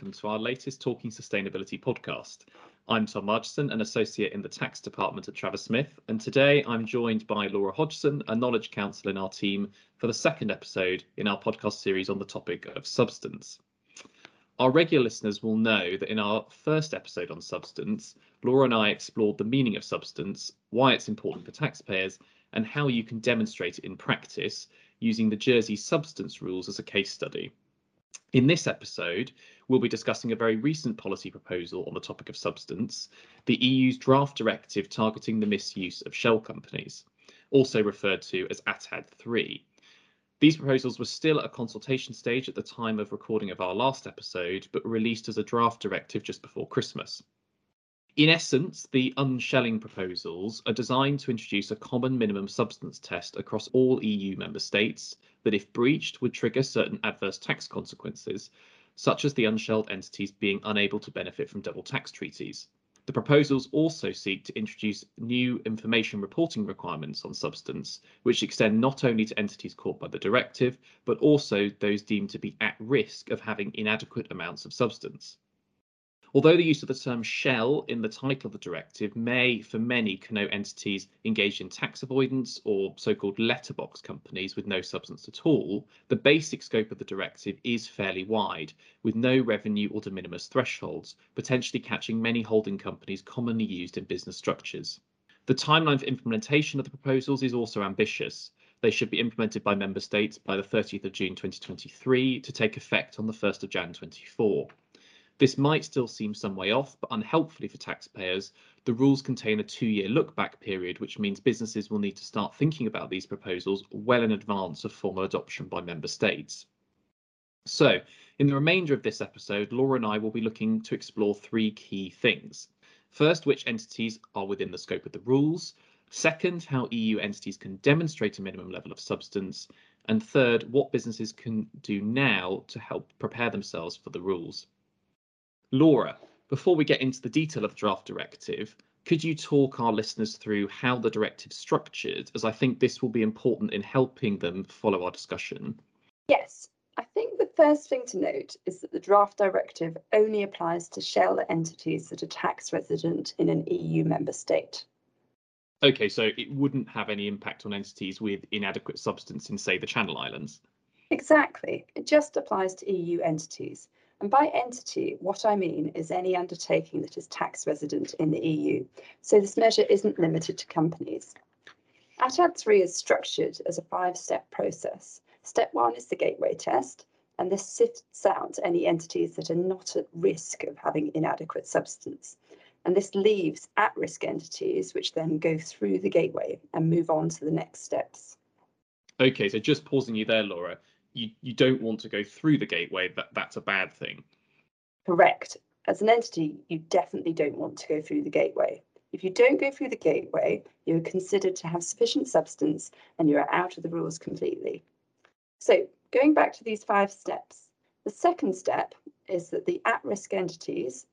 Welcome to our latest Talking Sustainability podcast. I'm Tom Marchison, an associate in the tax department at Travers Smith, and today I'm joined by Laura Hodgson, a knowledge counsel in our team, for the second episode in our podcast series on the topic of substance. Our regular listeners will know that in our first episode on substance, Laura and I explored the meaning of substance, why it's important for taxpayers, and how you can demonstrate it in practice using the Jersey substance rules as a case study. In this episode, we'll be discussing a very recent policy proposal on the topic of substance, the EU's draft directive targeting the misuse of shell companies, also referred to as ATAD 3. These proposals were still at a consultation stage at the time of recording of our last episode, but were released as a draft directive just before Christmas. In essence, the unshelling proposals are designed to introduce a common minimum substance test across all EU member states that, if breached, would trigger certain adverse tax consequences, such as the unshelled entities being unable to benefit from double tax treaties. The proposals also seek to introduce new information reporting requirements on substance, which extend not only to entities caught by the directive, but also those deemed to be at risk of having inadequate amounts of substance. Although the use of the term shell in the title of the directive may, for many, connote entities engaged in tax avoidance or so-called letterbox companies with no substance at all, the basic scope of the directive is fairly wide, with no revenue or de minimis thresholds, potentially catching many holding companies commonly used in business structures. The timeline for implementation of the proposals is also ambitious. They should be implemented by member states by the 30th of June 2023 to take effect on the 1st of Jan 24. This might still seem some way off, but unhelpfully for taxpayers, the rules contain a two-year look-back period, which means businesses will need to start thinking about these proposals well in advance of formal adoption by member states. So, in the remainder of this episode, Laura and I will be looking to explore three key things. First, which entities are within the scope of the rules. Second, how EU entities can demonstrate a minimum level of substance. And third, what businesses can do now to help prepare themselves for the rules. Laura, before we get into the detail of the draft directive, could you talk our listeners through how the directive is structured, as I think this will be important in helping them follow our discussion? Yes, I think the first thing to note is that the draft directive only applies to shell entities that are tax resident in an EU member state. Okay, so it wouldn't have any impact on entities with inadequate substance in, say, the Channel Islands? Exactly. It just applies to EU entities. And by entity, what I mean is any undertaking that is tax resident in the EU. So this measure isn't limited to companies. ATAD 3 is structured as a five-step process. Step one is the gateway test, and this sifts out any entities that are not at risk of having inadequate substance. And this leaves at-risk entities, which then go through the gateway and move on to the next steps. Okay, so just pausing you there, Laura you, you don't want to go through the gateway, that, that's a bad thing. Correct. As an entity, you definitely don't want to go through the gateway. If you don't go through the gateway, you are considered to have sufficient substance and you are out of the rules completely. So going back to these five steps, the second step is that the at-risk entities,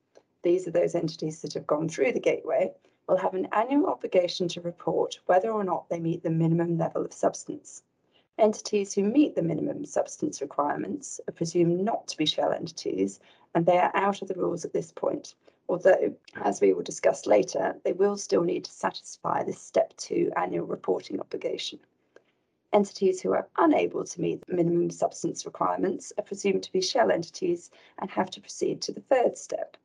these are those entities that have gone through the gateway, will have an annual obligation to report whether or not they meet the minimum level of substance. Entities who meet the minimum substance requirements are presumed not to be shell entities, and they are out of the rules at this point. Although, as we will discuss later, they will still need to satisfy this step two annual reporting obligation. Entities who are unable to meet the minimum substance requirements are presumed to be shell entities and have to proceed to the third step.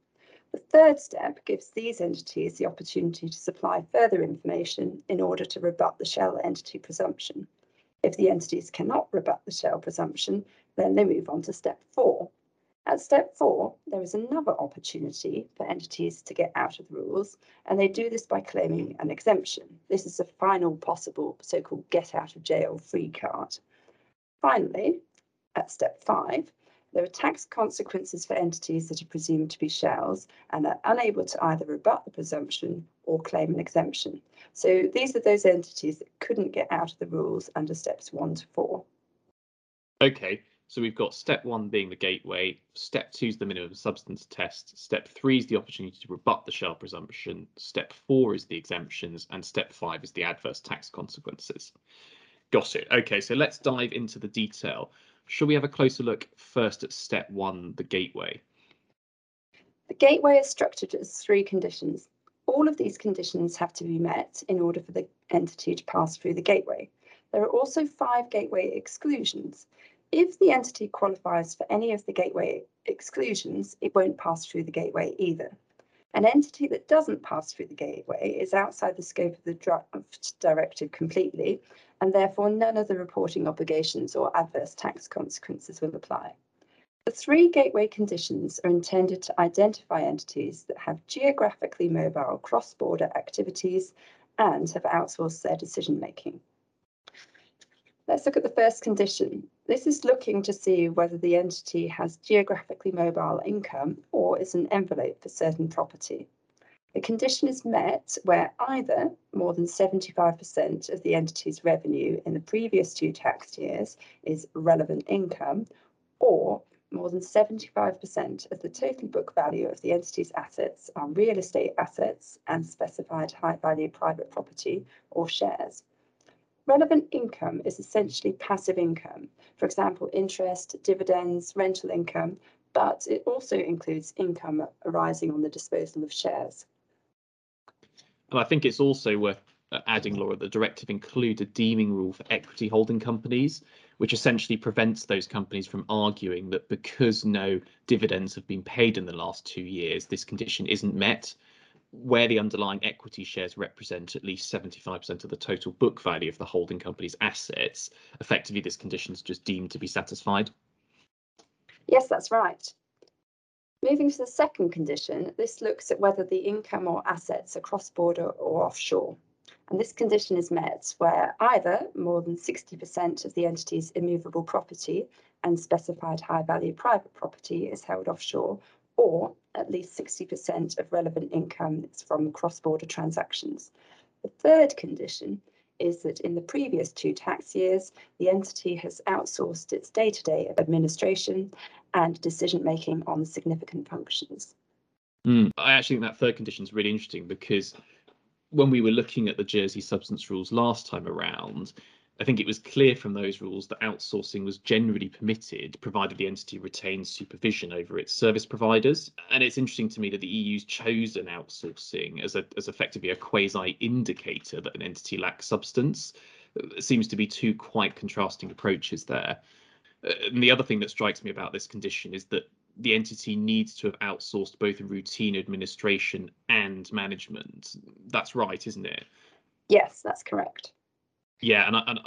The third step gives these entities the opportunity to supply further information in order to rebut the shell entity presumption. If the entities cannot rebut the shell presumption, then they move on to step four. At step four, there is another opportunity for entities to get out of the rules, and they do this by claiming an exemption. This is the final possible so-called get out of jail free card. Finally, at step five, there are tax consequences for entities that are presumed to be shells and are unable to either rebut the presumption or claim an exemption. So these are those entities that couldn't get out of the rules under steps one to four. Okay, so we've got step one being the gateway, step two is the minimum substance test, step three is the opportunity to rebut the shell presumption, step four is the exemptions, and step five is the adverse tax consequences. Got it. Okay, so let's dive into the detail. Shall we have a closer look first at step one, the gateway? The gateway is structured as three conditions. All of these conditions have to be met in order for the entity to pass through the gateway. There are also five gateway exclusions. If the entity qualifies for any of the gateway exclusions, it won't pass through the gateway either. An entity that doesn't pass through the gateway is outside the scope of the draft directive completely, and therefore none of the reporting obligations or adverse tax consequences will apply. The three gateway conditions are intended to identify entities that have geographically mobile cross-border activities and have outsourced their decision making. Let's look at the first condition. This is looking to see whether the entity has geographically mobile income or is an envelope for certain property. The condition is met where either more than 75% of the entity's revenue in the previous two tax years is relevant income, or more than 75% of the total book value of the entity's assets are real estate assets and specified high value private property or shares. Relevant income is essentially passive income, for example, interest, dividends, rental income, but it also includes income arising on the disposal of shares. And I think it's also worth uh, adding, Laura, the directive includes a deeming rule for equity holding companies, which essentially prevents those companies from arguing that because no dividends have been paid in the last two years, this condition isn't met where the underlying equity shares represent at least 75% of the total book value of the holding company's assets, effectively this condition is just deemed to be satisfied. Yes, that's right. Moving to the second condition, this looks at whether the income or assets are cross-border or offshore. And this condition is met where either more than 60% of the entity's immovable property and specified high value private property is held offshore or at least 60% of relevant income is from cross-border transactions. The third condition is that in the previous two tax years, the entity has outsourced its day-to-day -day administration and decision-making on significant functions. Mm. I actually think that third condition is really interesting because when we were looking at the Jersey substance rules last time around, I think it was clear from those rules that outsourcing was generally permitted, provided the entity retains supervision over its service providers. And it's interesting to me that the EU's chosen outsourcing as a as effectively a quasi indicator that an entity lacks substance. It seems to be two quite contrasting approaches there. Uh, and the other thing that strikes me about this condition is that the entity needs to have outsourced both routine administration and management. That's right, isn't it? Yes, that's correct. Yeah, and I, and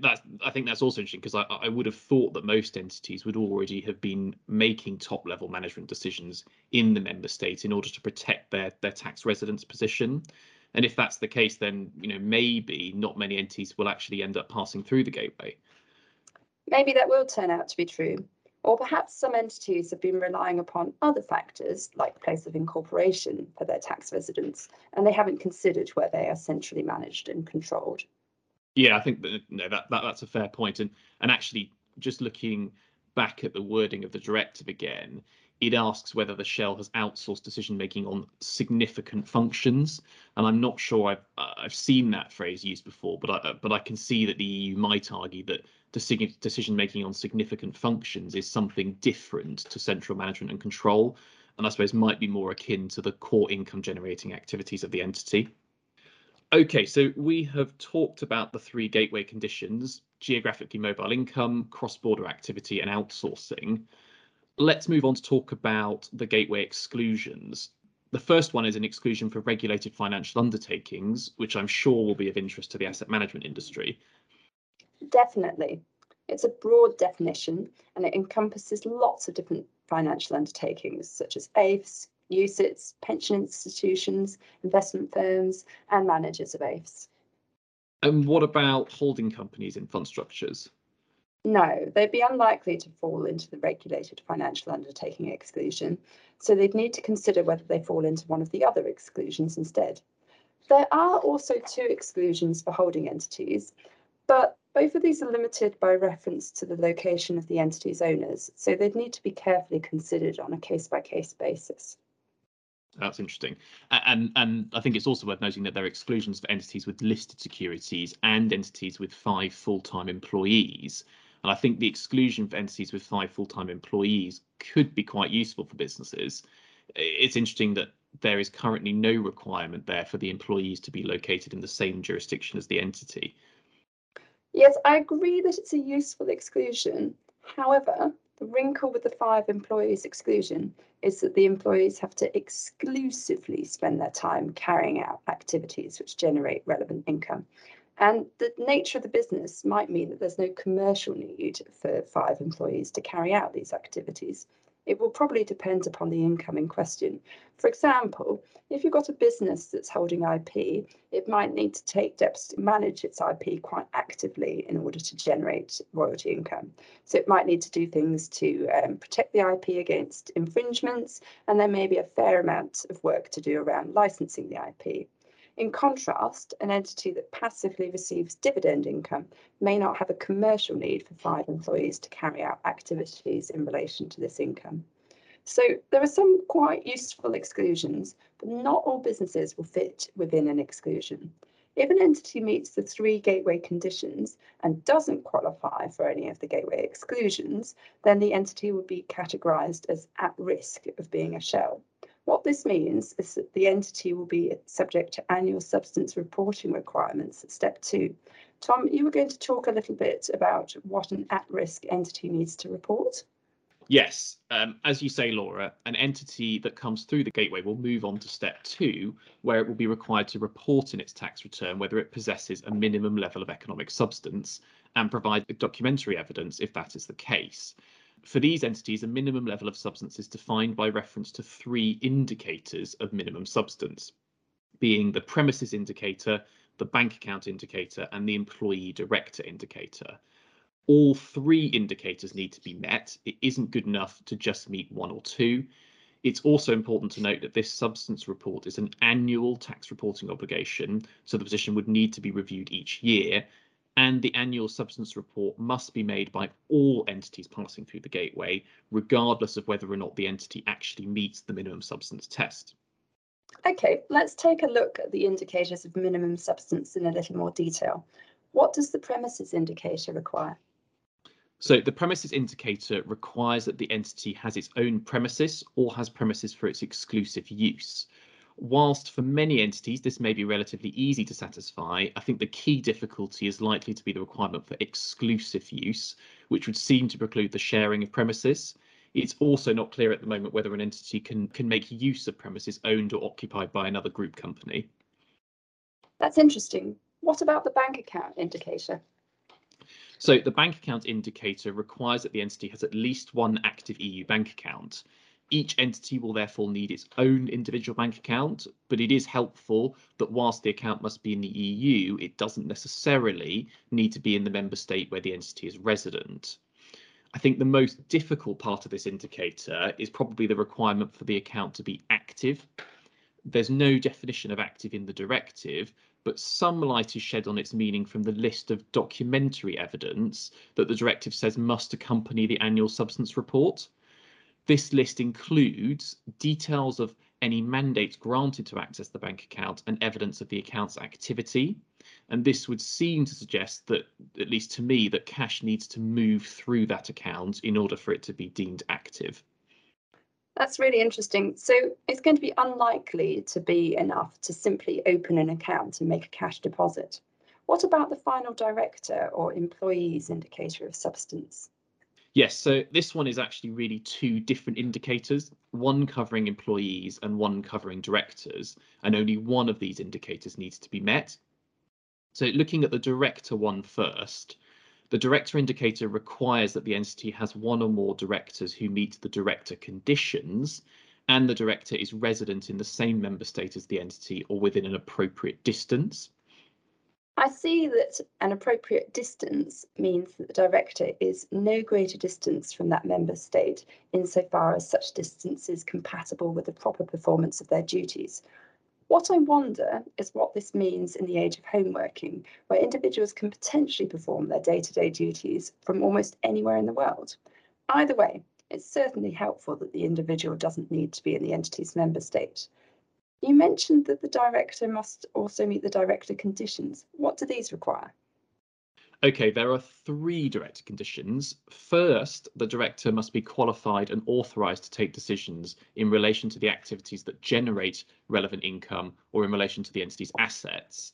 that's I think that's also interesting because I, I would have thought that most entities would already have been making top level management decisions in the member state in order to protect their their tax residence position. And if that's the case, then you know maybe not many entities will actually end up passing through the gateway. Maybe that will turn out to be true. Or perhaps some entities have been relying upon other factors like place of incorporation for their tax residence, and they haven't considered where they are centrally managed and controlled. Yeah, I think that no, that, that that's a fair point, and and actually just looking back at the wording of the directive again, it asks whether the shell has outsourced decision making on significant functions, and I'm not sure I've I've seen that phrase used before, but I uh, but I can see that the EU might argue that decision making on significant functions is something different to central management and control, and I suppose might be more akin to the core income generating activities of the entity. Okay, so we have talked about the three gateway conditions, geographically mobile income, cross-border activity and outsourcing. Let's move on to talk about the gateway exclusions. The first one is an exclusion for regulated financial undertakings, which I'm sure will be of interest to the asset management industry. Definitely. It's a broad definition and it encompasses lots of different financial undertakings such as AIFs, UCITS, pension institutions, investment firms, and managers of AIFs. And what about holding companies in fund structures? No, they'd be unlikely to fall into the regulated financial undertaking exclusion, so they'd need to consider whether they fall into one of the other exclusions instead. There are also two exclusions for holding entities, but both of these are limited by reference to the location of the entity's owners, so they'd need to be carefully considered on a case by case basis. That's interesting. And and I think it's also worth noting that there are exclusions for entities with listed securities and entities with five full-time employees. And I think the exclusion for entities with five full-time employees could be quite useful for businesses. It's interesting that there is currently no requirement there for the employees to be located in the same jurisdiction as the entity. Yes, I agree that it's a useful exclusion. However, the wrinkle with the five employees exclusion is that the employees have to exclusively spend their time carrying out activities which generate relevant income. And the nature of the business might mean that there's no commercial need for five employees to carry out these activities it will probably depend upon the income in question. For example, if you've got a business that's holding IP, it might need to take steps to manage its IP quite actively in order to generate royalty income. So it might need to do things to um, protect the IP against infringements, and there may be a fair amount of work to do around licensing the IP. In contrast, an entity that passively receives dividend income may not have a commercial need for five employees to carry out activities in relation to this income. So there are some quite useful exclusions, but not all businesses will fit within an exclusion. If an entity meets the three gateway conditions and doesn't qualify for any of the gateway exclusions, then the entity would be categorised as at risk of being a shell. What this means is that the entity will be subject to annual substance reporting requirements at step two. Tom, you were going to talk a little bit about what an at-risk entity needs to report. Yes, um, as you say, Laura, an entity that comes through the gateway will move on to step two, where it will be required to report in its tax return whether it possesses a minimum level of economic substance and provide documentary evidence if that is the case. For these entities, a minimum level of substance is defined by reference to three indicators of minimum substance, being the premises indicator, the bank account indicator, and the employee director indicator. All three indicators need to be met. It isn't good enough to just meet one or two. It's also important to note that this substance report is an annual tax reporting obligation, so the position would need to be reviewed each year, and the annual substance report must be made by all entities passing through the gateway, regardless of whether or not the entity actually meets the minimum substance test. Okay, let's take a look at the indicators of minimum substance in a little more detail. What does the premises indicator require? So the premises indicator requires that the entity has its own premises or has premises for its exclusive use. Whilst for many entities this may be relatively easy to satisfy, I think the key difficulty is likely to be the requirement for exclusive use, which would seem to preclude the sharing of premises. It's also not clear at the moment whether an entity can, can make use of premises owned or occupied by another group company. That's interesting. What about the bank account indicator? So the bank account indicator requires that the entity has at least one active EU bank account. Each entity will therefore need its own individual bank account, but it is helpful that whilst the account must be in the EU, it doesn't necessarily need to be in the member state where the entity is resident. I think the most difficult part of this indicator is probably the requirement for the account to be active. There's no definition of active in the directive, but some light is shed on its meaning from the list of documentary evidence that the directive says must accompany the annual substance report. This list includes details of any mandates granted to access the bank account and evidence of the account's activity. And this would seem to suggest that, at least to me, that cash needs to move through that account in order for it to be deemed active. That's really interesting. So it's going to be unlikely to be enough to simply open an account and make a cash deposit. What about the final director or employee's indicator of substance? Yes, so this one is actually really two different indicators, one covering employees and one covering directors, and only one of these indicators needs to be met. So looking at the director one first, the director indicator requires that the entity has one or more directors who meet the director conditions and the director is resident in the same member state as the entity or within an appropriate distance. I see that an appropriate distance means that the director is no greater distance from that member state insofar as such distance is compatible with the proper performance of their duties. What I wonder is what this means in the age of home working, where individuals can potentially perform their day-to-day duties from almost anywhere in the world. Either way, it's certainly helpful that the individual doesn't need to be in the entity's member state. You mentioned that the director must also meet the director conditions. What do these require? Okay, there are three director conditions. First, the director must be qualified and authorised to take decisions in relation to the activities that generate relevant income or in relation to the entity's assets.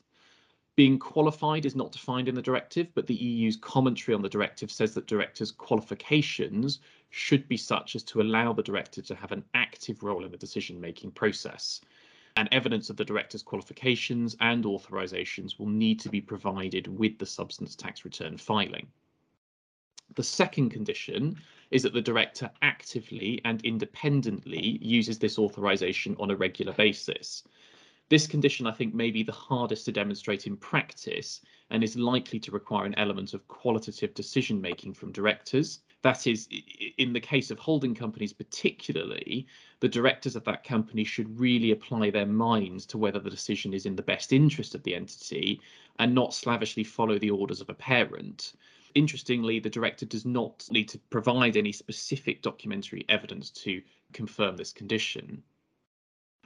Being qualified is not defined in the directive, but the EU's commentary on the directive says that directors' qualifications should be such as to allow the director to have an active role in the decision-making process and evidence of the director's qualifications and authorisations will need to be provided with the substance tax return filing. The second condition is that the director actively and independently uses this authorisation on a regular basis. This condition, I think, may be the hardest to demonstrate in practice and is likely to require an element of qualitative decision making from directors. That is, in the case of holding companies particularly, the directors of that company should really apply their minds to whether the decision is in the best interest of the entity and not slavishly follow the orders of a parent. Interestingly, the director does not need to provide any specific documentary evidence to confirm this condition.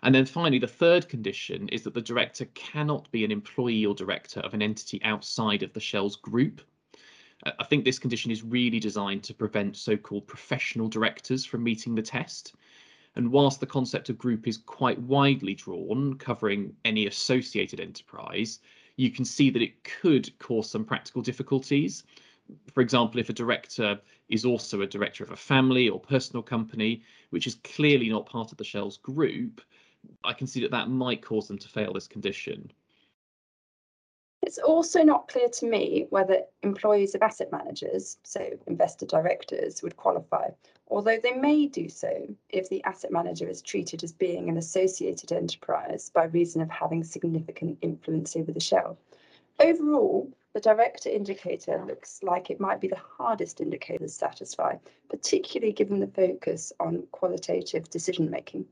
And then finally, the third condition is that the director cannot be an employee or director of an entity outside of the Shells group. Uh, I think this condition is really designed to prevent so-called professional directors from meeting the test. And whilst the concept of group is quite widely drawn, covering any associated enterprise, you can see that it could cause some practical difficulties. For example, if a director is also a director of a family or personal company, which is clearly not part of the Shells group, I can see that that might cause them to fail this condition. It's also not clear to me whether employees of asset managers, so investor directors, would qualify, although they may do so if the asset manager is treated as being an associated enterprise by reason of having significant influence over the shell. Overall, the director indicator looks like it might be the hardest indicator to satisfy, particularly given the focus on qualitative decision making.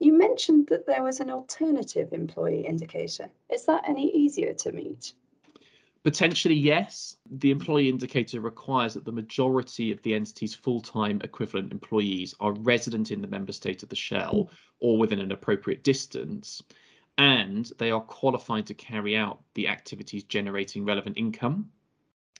You mentioned that there was an alternative employee indicator. Is that any easier to meet? Potentially, yes. The employee indicator requires that the majority of the entity's full-time equivalent employees are resident in the member state of the shell or within an appropriate distance, and they are qualified to carry out the activities generating relevant income.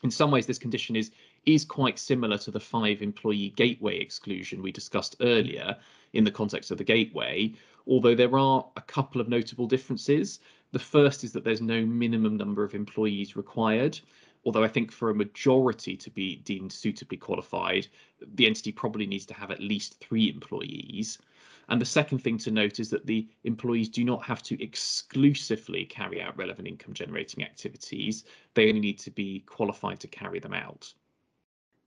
In some ways, this condition is is quite similar to the five employee gateway exclusion we discussed earlier in the context of the gateway, although there are a couple of notable differences. The first is that there's no minimum number of employees required, although I think for a majority to be deemed suitably qualified, the entity probably needs to have at least three employees. And the second thing to note is that the employees do not have to exclusively carry out relevant income generating activities. They only need to be qualified to carry them out.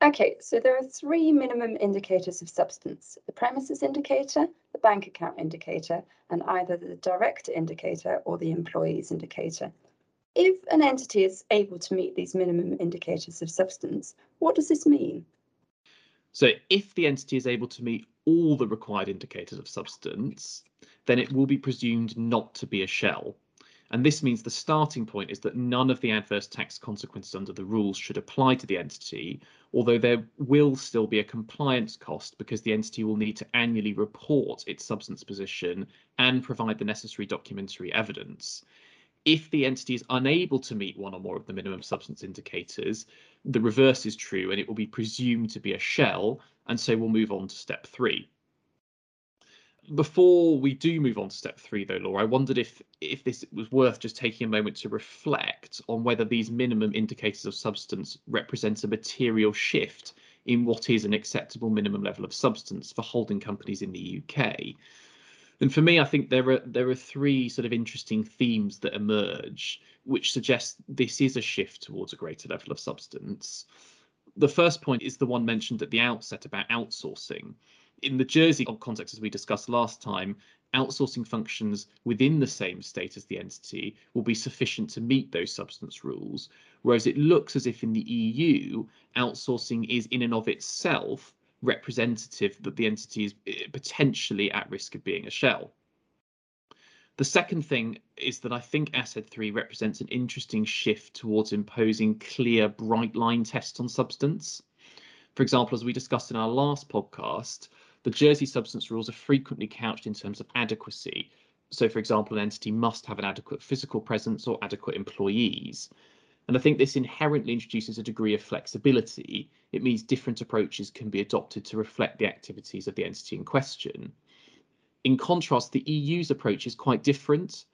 Okay, so there are three minimum indicators of substance, the premises indicator, the bank account indicator, and either the director indicator or the employees indicator. If an entity is able to meet these minimum indicators of substance, what does this mean? So if the entity is able to meet all the required indicators of substance, then it will be presumed not to be a shell. And this means the starting point is that none of the adverse tax consequences under the rules should apply to the entity, although there will still be a compliance cost because the entity will need to annually report its substance position and provide the necessary documentary evidence. If the entity is unable to meet one or more of the minimum substance indicators, the reverse is true and it will be presumed to be a shell, and so we'll move on to step three. Before we do move on to step three, though, Laura, I wondered if if this was worth just taking a moment to reflect on whether these minimum indicators of substance represent a material shift in what is an acceptable minimum level of substance for holding companies in the UK. And for me, I think there are there are three sort of interesting themes that emerge, which suggest this is a shift towards a greater level of substance. The first point is the one mentioned at the outset about outsourcing in the Jersey context, as we discussed last time, outsourcing functions within the same state as the entity will be sufficient to meet those substance rules, whereas it looks as if in the EU, outsourcing is in and of itself representative that the entity is eh, potentially at risk of being a shell. The second thing is that I think ATAD 3 represents an interesting shift towards imposing clear, bright line tests on substance. For example, as we discussed in our last podcast, the Jersey substance rules are frequently couched in terms of adequacy. So, for example, an entity must have an adequate physical presence or adequate employees. And I think this inherently introduces a degree of flexibility. It means different approaches can be adopted to reflect the activities of the entity in question. In contrast, the EU's approach is quite different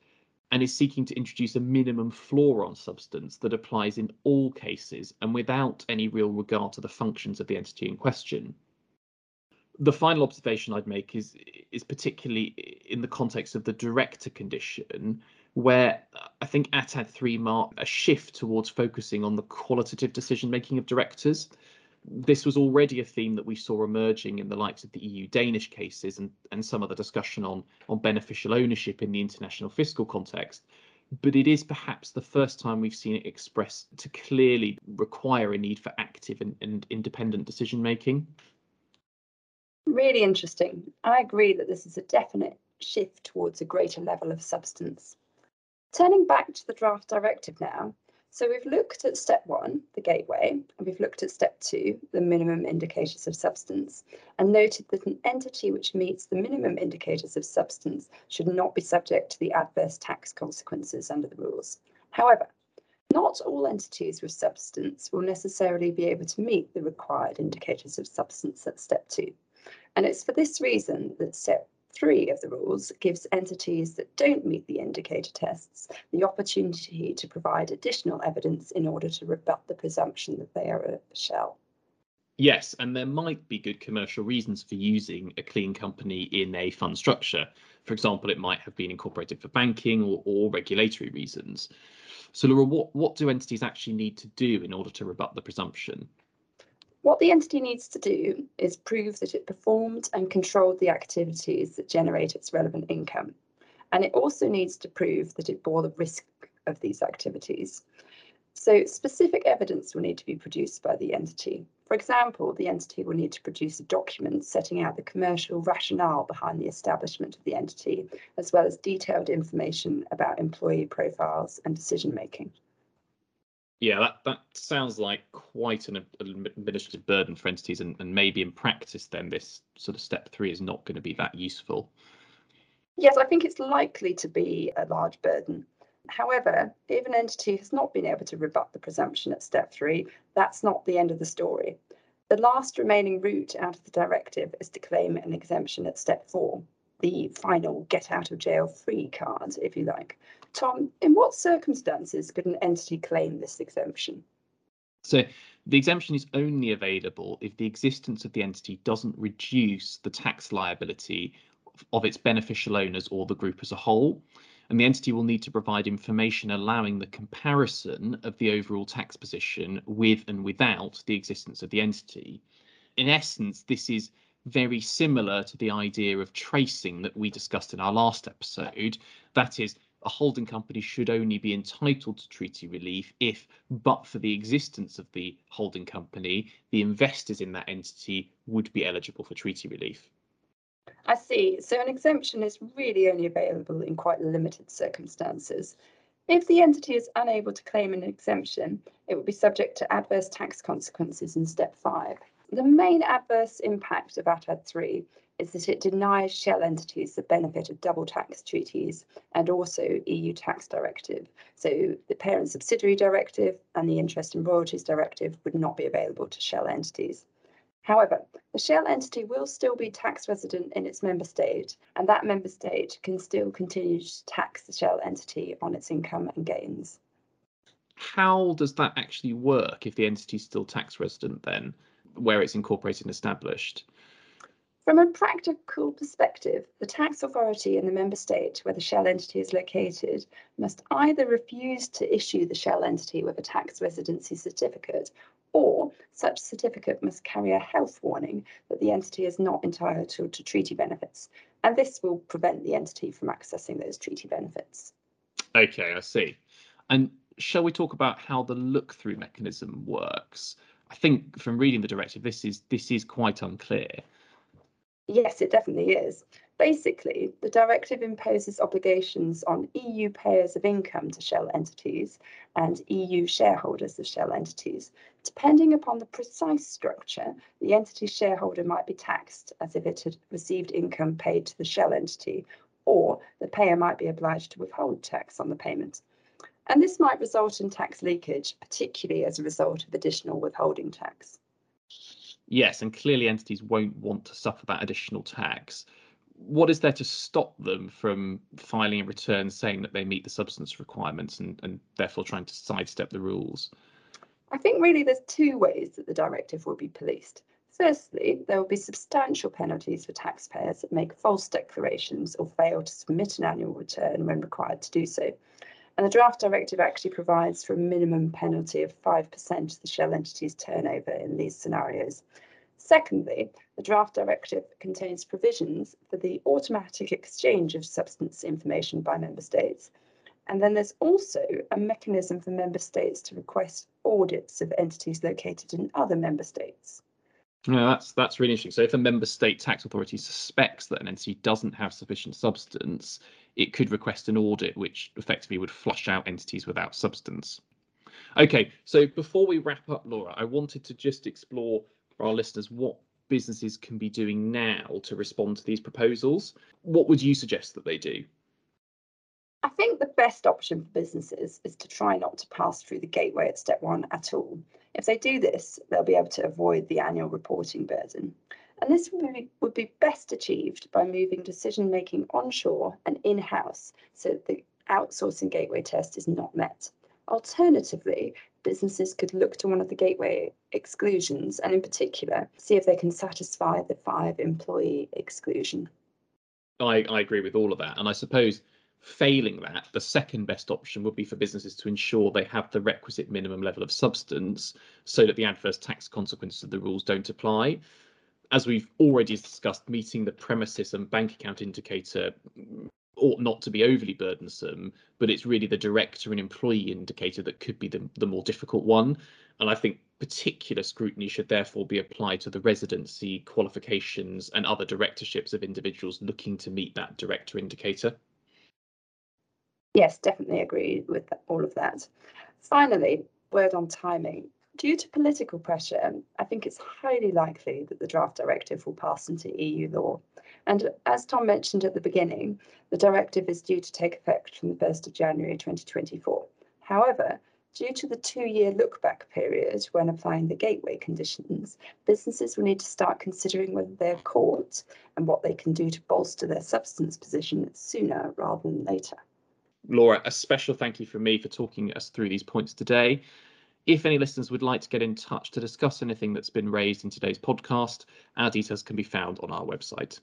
and is seeking to introduce a minimum floor on substance that applies in all cases and without any real regard to the functions of the entity in question. The final observation I'd make is, is particularly in the context of the director condition, where I think ATAD 3 marked a shift towards focusing on the qualitative decision making of directors. This was already a theme that we saw emerging in the likes of the EU Danish cases and, and some of the discussion on, on beneficial ownership in the international fiscal context. But it is perhaps the first time we've seen it expressed to clearly require a need for active and, and independent decision making. Really interesting. I agree that this is a definite shift towards a greater level of substance. Turning back to the draft directive now, so we've looked at step one, the gateway, and we've looked at step two, the minimum indicators of substance, and noted that an entity which meets the minimum indicators of substance should not be subject to the adverse tax consequences under the rules. However, not all entities with substance will necessarily be able to meet the required indicators of substance at step two. And it's for this reason that step three of the rules gives entities that don't meet the indicator tests the opportunity to provide additional evidence in order to rebut the presumption that they are a shell. Yes, and there might be good commercial reasons for using a clean company in a fund structure. For example, it might have been incorporated for banking or, or regulatory reasons. So, Laura, what, what do entities actually need to do in order to rebut the presumption? What the entity needs to do is prove that it performed and controlled the activities that generate its relevant income. And it also needs to prove that it bore the risk of these activities. So specific evidence will need to be produced by the entity. For example, the entity will need to produce a document setting out the commercial rationale behind the establishment of the entity, as well as detailed information about employee profiles and decision making. Yeah, that, that sounds like quite an administrative burden for entities, and, and maybe in practice, then this sort of step three is not going to be that useful. Yes, I think it's likely to be a large burden. However, if an entity has not been able to rebut the presumption at step three, that's not the end of the story. The last remaining route out of the directive is to claim an exemption at step four, the final get out of jail free card, if you like. Tom, in what circumstances could an entity claim this exemption? So the exemption is only available if the existence of the entity doesn't reduce the tax liability of its beneficial owners or the group as a whole. And the entity will need to provide information allowing the comparison of the overall tax position with and without the existence of the entity. In essence, this is very similar to the idea of tracing that we discussed in our last episode. That is, a holding company should only be entitled to treaty relief if, but for the existence of the holding company, the investors in that entity would be eligible for treaty relief. I see. So an exemption is really only available in quite limited circumstances. If the entity is unable to claim an exemption, it would be subject to adverse tax consequences in step five. The main adverse impact of ATAD 3 is that it denies shell entities the benefit of double tax treaties and also EU tax directive. So the parent subsidiary directive and the interest and royalties directive would not be available to shell entities. However, the shell entity will still be tax resident in its member state, and that member state can still continue to tax the shell entity on its income and gains. How does that actually work if the entity is still tax resident then? where it's incorporated and established? From a practical perspective, the tax authority in the member state where the shell entity is located must either refuse to issue the shell entity with a tax residency certificate or such certificate must carry a health warning that the entity is not entitled to, treaty benefits. And this will prevent the entity from accessing those treaty benefits. Okay, I see. And shall we talk about how the look through mechanism works? I think from reading the directive, this is this is quite unclear. Yes, it definitely is. Basically, the directive imposes obligations on EU payers of income to shell entities and EU shareholders of shell entities. Depending upon the precise structure, the entity shareholder might be taxed as if it had received income paid to the shell entity, or the payer might be obliged to withhold tax on the payment. And this might result in tax leakage, particularly as a result of additional withholding tax. Yes, and clearly entities won't want to suffer that additional tax. What is there to stop them from filing a return saying that they meet the substance requirements and, and therefore trying to sidestep the rules? I think really there's two ways that the directive will be policed. Firstly, there will be substantial penalties for taxpayers that make false declarations or fail to submit an annual return when required to do so. And the draft directive actually provides for a minimum penalty of 5% of the shell entity's turnover in these scenarios. Secondly, the draft directive contains provisions for the automatic exchange of substance information by member states. And then there's also a mechanism for member states to request audits of entities located in other member states. No, that's that's really interesting. So if a member state tax authority suspects that an entity doesn't have sufficient substance, it could request an audit, which effectively would flush out entities without substance. Okay, so before we wrap up, Laura, I wanted to just explore for our listeners what businesses can be doing now to respond to these proposals. What would you suggest that they do? I think the best option for businesses is to try not to pass through the gateway at step one at all. If they do this, they'll be able to avoid the annual reporting burden. And this would be, would be best achieved by moving decision making onshore and in house so that the outsourcing gateway test is not met. Alternatively, businesses could look to one of the gateway exclusions and, in particular, see if they can satisfy the five employee exclusion. I, I agree with all of that. And I suppose Failing that, the second best option would be for businesses to ensure they have the requisite minimum level of substance so that the adverse tax consequences of the rules don't apply. As we've already discussed, meeting the premises and bank account indicator ought not to be overly burdensome, but it's really the director and employee indicator that could be the, the more difficult one. And I think particular scrutiny should therefore be applied to the residency, qualifications, and other directorships of individuals looking to meet that director indicator. Yes, definitely agree with all of that. Finally, word on timing. Due to political pressure, I think it's highly likely that the draft directive will pass into EU law. And as Tom mentioned at the beginning, the directive is due to take effect from the 1st of January 2024. However, due to the two-year look-back period when applying the gateway conditions, businesses will need to start considering whether they're caught and what they can do to bolster their substance position sooner rather than later. Laura, a special thank you from me for talking us through these points today. If any listeners would like to get in touch to discuss anything that's been raised in today's podcast, our details can be found on our website.